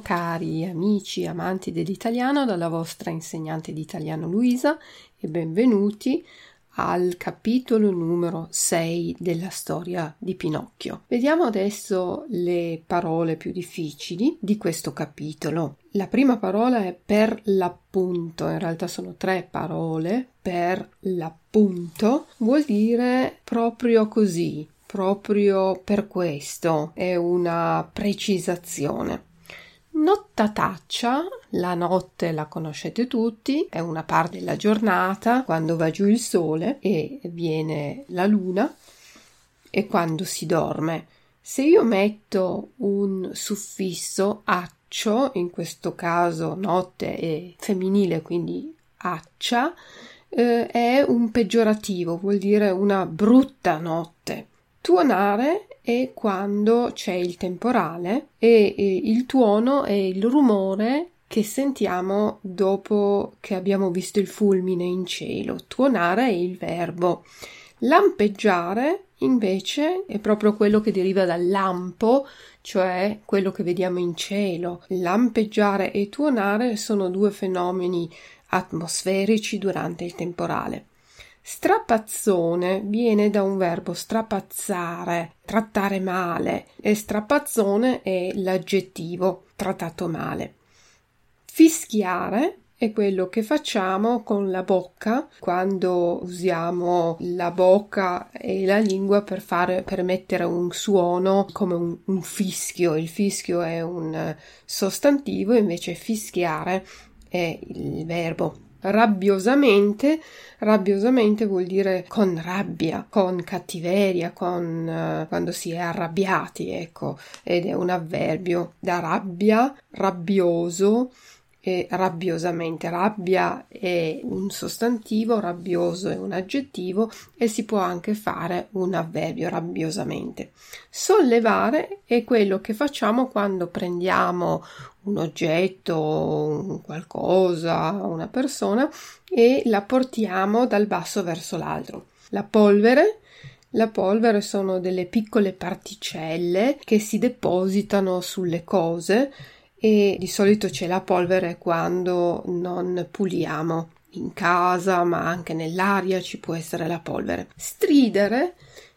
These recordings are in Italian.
Cari amici amanti dell'italiano dalla vostra insegnante di italiano Luisa e benvenuti al capitolo numero 6 della storia di Pinocchio. Vediamo adesso le parole più difficili di questo capitolo. La prima parola è per l'appunto, in realtà sono tre parole. Per l'appunto vuol dire proprio così, proprio per questo, è una precisazione. Nottataccia, la notte la conoscete tutti, è una parte della giornata quando va giù il sole e viene la luna e quando si dorme. Se io metto un suffisso accio, in questo caso notte è femminile, quindi accia, eh, è un peggiorativo, vuol dire una brutta notte. Tuonare è quando c'è il temporale e, il tuono è il rumore che sentiamo dopo che abbiamo visto il fulmine in cielo. Tuonare è il verbo. Lampeggiare invece è proprio quello che deriva dal lampo, cioè quello che vediamo in cielo. Lampeggiare e tuonare sono due fenomeni atmosferici durante il temporale. Strapazzone viene da un verbo strapazzare, trattare male, e strapazzone è l'aggettivo trattato male. Fischiare è quello che facciamo con la bocca quando usiamo la bocca e la lingua per, fare, per mettere un suono come un, un fischio. Il fischio è un sostantivo, invece fischiare è il verbo rabbiosamente, rabbiosamente vuol dire con rabbia, con cattiveria, con uh, quando si è arrabbiati, ecco, ed è un avverbio da rabbia, rabbioso e rabbiosamente. Rabbia è un sostantivo, rabbioso è un aggettivo e si può anche fare un avverbio rabbiosamente. Sollevare è quello che facciamo quando prendiamo un oggetto, qualcosa, una persona e la portiamo dal basso verso l'alto. La polvere la polvere sono delle piccole particelle che si depositano sulle cose e di solito c'è la polvere quando non puliamo in casa ma anche nell'aria ci può essere la polvere. Stridere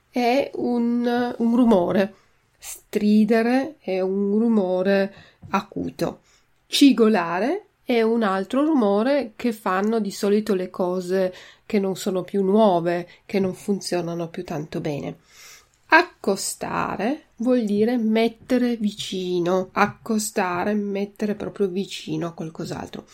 è un, un rumore. Stridere è un rumore acuto. Cigolare è un altro rumore che fanno di solito le cose che non sono più nuove, che non funzionano più tanto bene. Accostare vuol dire mettere vicino, accostare, mettere proprio vicino a qualcos'altro.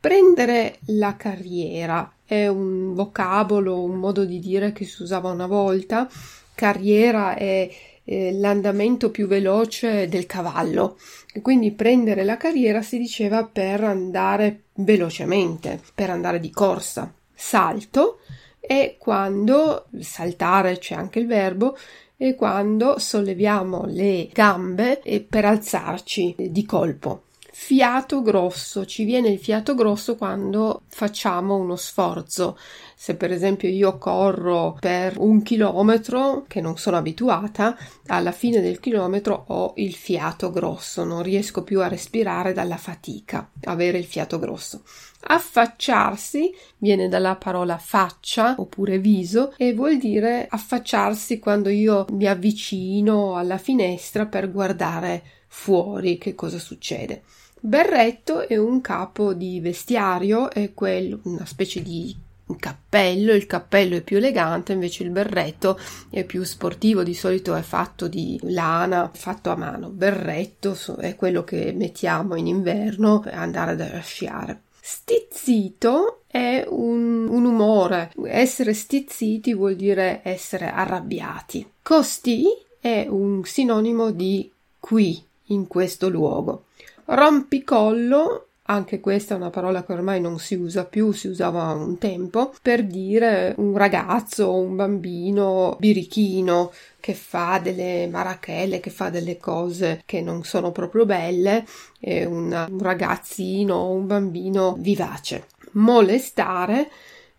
Prendere la carriera è un vocabolo, un modo di dire che si usava una volta. Carriera è eh, l'andamento più veloce del cavallo. E quindi prendere la carriera si diceva per andare velocemente, per andare di corsa. Salto è quando saltare c'è anche il verbo e quando solleviamo le gambe per alzarci di colpo. Fiato grosso, ci viene il fiato grosso quando facciamo uno sforzo. Se per esempio io corro per un chilometro, che non sono abituata, alla fine del chilometro ho il fiato grosso, non riesco più a respirare dalla fatica, avere il fiato grosso. Affacciarsi viene dalla parola faccia oppure viso e vuol dire affacciarsi quando io mi avvicino alla finestra per guardare fuori che cosa succede. Berretto è un capo di vestiario, è quello, una specie di cappello, il cappello è più elegante, invece il berretto è più sportivo, di solito è fatto di lana, fatto a mano. Berretto è quello che mettiamo in inverno per andare a sciare. Stizzito è un, un umore, essere stizziti vuol dire essere arrabbiati. Costi è un sinonimo di qui, in questo luogo. Rompicollo anche questa è una parola che ormai non si usa più, si usava un tempo, per dire un ragazzo o un bambino birichino che fa delle marachelle, che fa delle cose che non sono proprio belle, una, un ragazzino o un bambino vivace. Molestare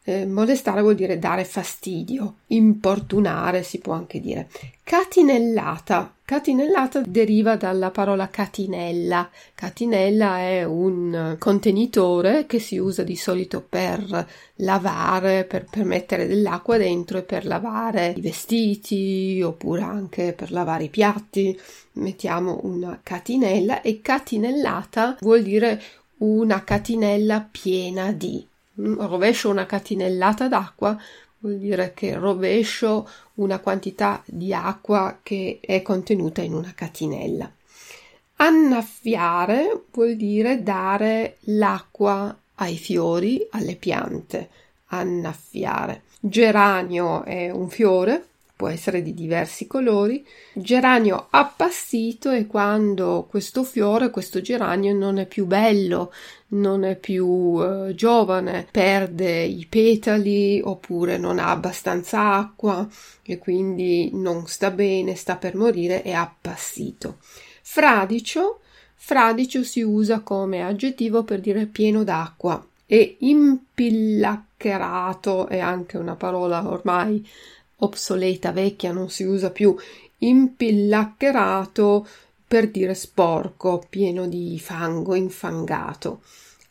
Eh, molestare vuol dire dare fastidio, importunare si può anche dire. Catinellata. Catinellata deriva dalla parola catinella. Catinella è un contenitore che si usa di solito per lavare, per, per mettere dell'acqua dentro e per lavare i vestiti oppure anche per lavare i piatti. Mettiamo una catinella e catinellata vuol dire una catinella piena di. Mm, rovescio una catinellata d'acqua vuol dire che rovescio una quantità di acqua che è contenuta in una catinella. Annaffiare vuol dire dare l'acqua ai fiori, alle piante. Annaffiare. Geranio è un fiore può essere di diversi colori. Geranio appassito è quando questo fiore, questo geranio non è più bello, non è più eh, giovane, perde i petali oppure non ha abbastanza acqua e quindi non sta bene, sta per morire, è appassito. Fradicio, fradicio si usa come aggettivo per dire pieno d'acqua e impillaccherato è anche una parola ormai obsoleta, vecchia, non si usa più, impillaccherato per dire sporco, pieno di fango, infangato.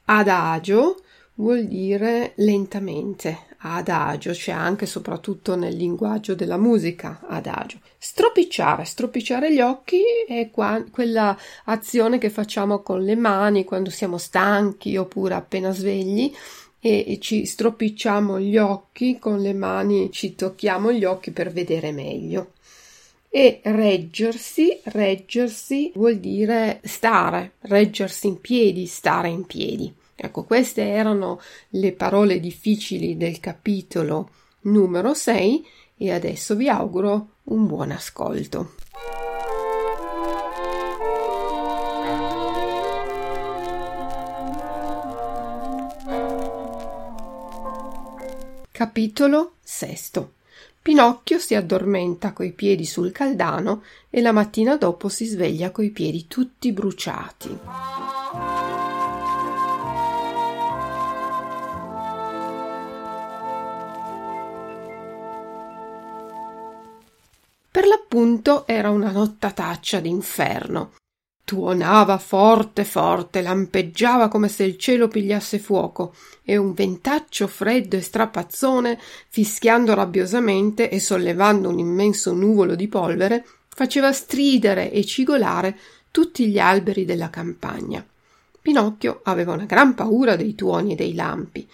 Adagio vuol dire lentamente, adagio, c'è anche soprattutto nel linguaggio della musica, adagio. Stropicciare, stropicciare gli occhi è qua, quella azione che facciamo con le mani quando siamo stanchi oppure appena svegli e ci stropicciamo gli occhi con le mani, ci tocchiamo gli occhi per vedere meglio. E reggersi, reggersi vuol dire stare, reggersi in piedi, stare in piedi. Ecco, queste erano le parole difficili del capitolo numero 6 e adesso vi auguro un buon ascolto. Capitolo sesto. Pinocchio si addormenta coi piedi sul caldano e la mattina dopo si sveglia coi piedi tutti bruciati. Per l'appunto era una nottataccia d'inferno. Tuonava forte forte, lampeggiava come se il cielo pigliasse fuoco, e un ventaccio freddo e strapazzone, fischiando rabbiosamente e sollevando un immenso nuvolo di polvere, faceva stridere e cigolare tutti gli alberi della campagna. Pinocchio aveva una gran paura dei tuoni e dei lampi,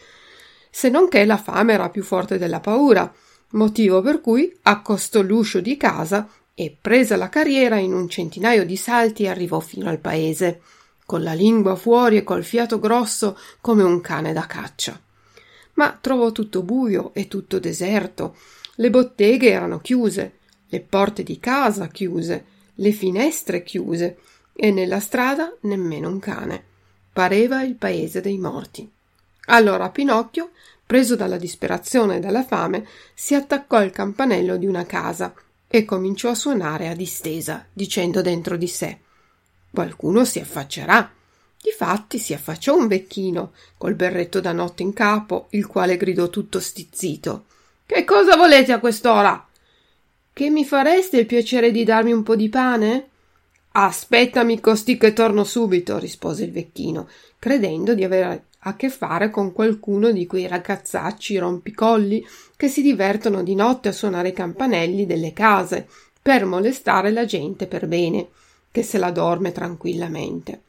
se non che la fame era più forte della paura, motivo per cui accostò l'uscio di casa e presa la carriera in un centinaio di salti arrivò fino al paese, con la lingua fuori e col fiato grosso come un cane da caccia. Ma trovò tutto buio e tutto deserto. Le botteghe erano chiuse, le porte di casa chiuse, le finestre chiuse e nella strada nemmeno un cane. Pareva il paese dei morti. Allora Pinocchio, preso dalla disperazione e dalla fame, si attaccò al campanello di una casa e cominciò a suonare a distesa, dicendo dentro di sé Qualcuno si affaccerà. Difatti si affacciò un vecchino, col berretto da notte in capo, il quale gridò tutto stizzito Che cosa volete a quest'ora? Che mi fareste il piacere di darmi un po' di pane? Aspettami costì che torno subito, rispose il vecchino, credendo di avere a che fare con qualcuno di quei ragazzacci rompicolli che si divertono di notte a suonare i campanelli delle case per molestare la gente per bene, che se la dorme tranquillamente.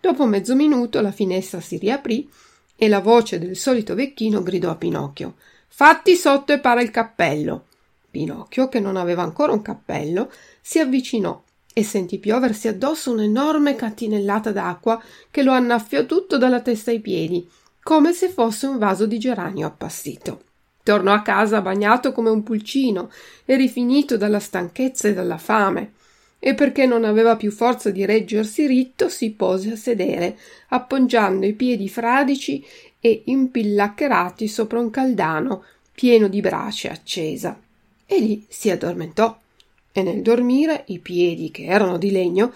Dopo mezzo minuto la finestra si riaprì e la voce del solito vecchino gridò a Pinocchio Fatti sotto e para il cappello. Pinocchio, che non aveva ancora un cappello, si avvicinò e sentì pioversi addosso un'enorme catinellata d'acqua che lo annaffiò tutto dalla testa ai piedi, come se fosse un vaso di geranio appassito. Tornò a casa bagnato come un pulcino e rifinito dalla stanchezza e dalla fame, e perché non aveva più forza di reggersi ritto, si pose a sedere, appoggiando i piedi fradici e impillaccherati sopra un caldano pieno di brace accesa. E lì si addormentò e nel dormire i piedi, che erano di legno,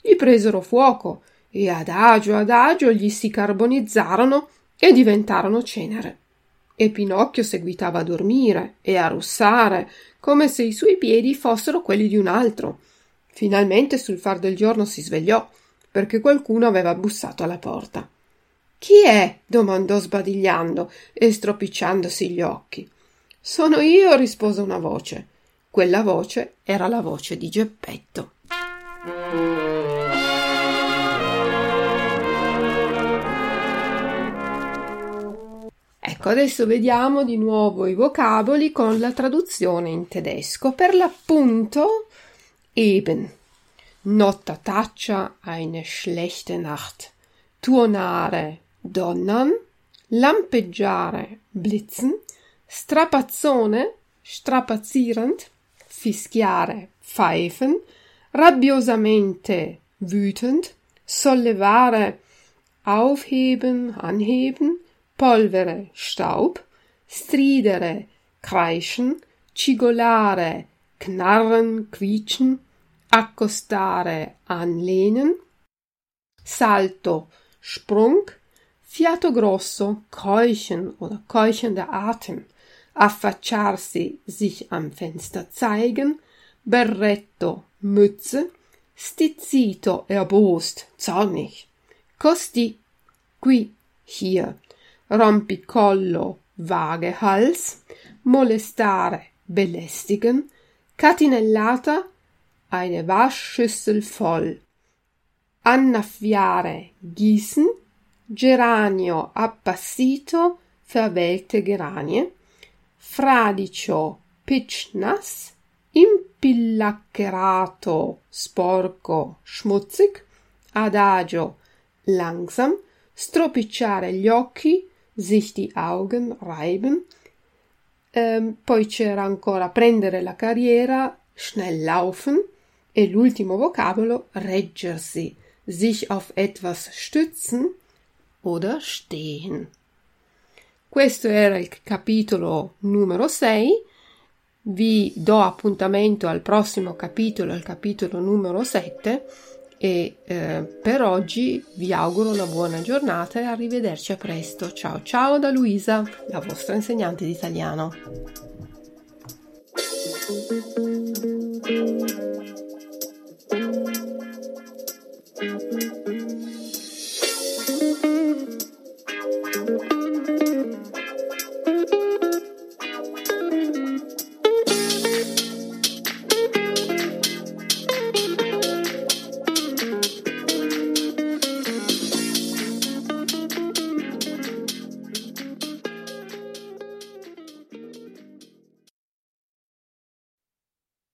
gli presero fuoco e adagio adagio gli si carbonizzarono e diventarono cenere. e Pinocchio seguitava a dormire e a russare come se i suoi piedi fossero quelli di un altro. Finalmente sul far del giorno si svegliò perché qualcuno aveva bussato alla porta. Chi è? domandò sbadigliando e stropicciandosi gli occhi. Sono io, rispose una voce. Quella voce era la voce di Geppetto. Ecco, adesso vediamo di nuovo i vocaboli con la traduzione in tedesco. Per l'appunto, eben. Nottataccia eine schlechte Nacht. Tuonare, donnern. Lampeggiare, blitzen. Strapazzone, strapazzierend. Fischiare, pfeifen. Rabbiosamente, wütend. Sollevare, aufheben, anheben polvere, Staub, stridere, kreischen, cigolare, knarren, quietschen, accostare, anlehnen, salto, Sprung, fiato grosso, keuchen oder keuchender Atem, affacciarsi, sich am Fenster zeigen, berretto, Mütze, stizzito, erbost, zornig, costi, qui, hier, rompicollo, vage hals, molestare, belästigen, catinellata, eine Waschschüssel voll, annaffiare, gießen, geranio appassito, verwelkte Geranie, fradicio, pitschnass, impillaccerato, sporco, schmutzig, adagio, langsam, stropicciare gli occhi, sich die Augen reiben. Ähm, poi c'era ancora prendere la carriera, schnell laufen e l'ultimo vocabolo reggersi, sich auf etwas stützen oder stehen. Questo era il capitolo numero 6. Vi do appuntamento al prossimo capitolo, il capitolo numero 7 e eh, per oggi vi auguro una buona giornata e arrivederci a presto. Ciao ciao da Luisa, la vostra insegnante di italiano.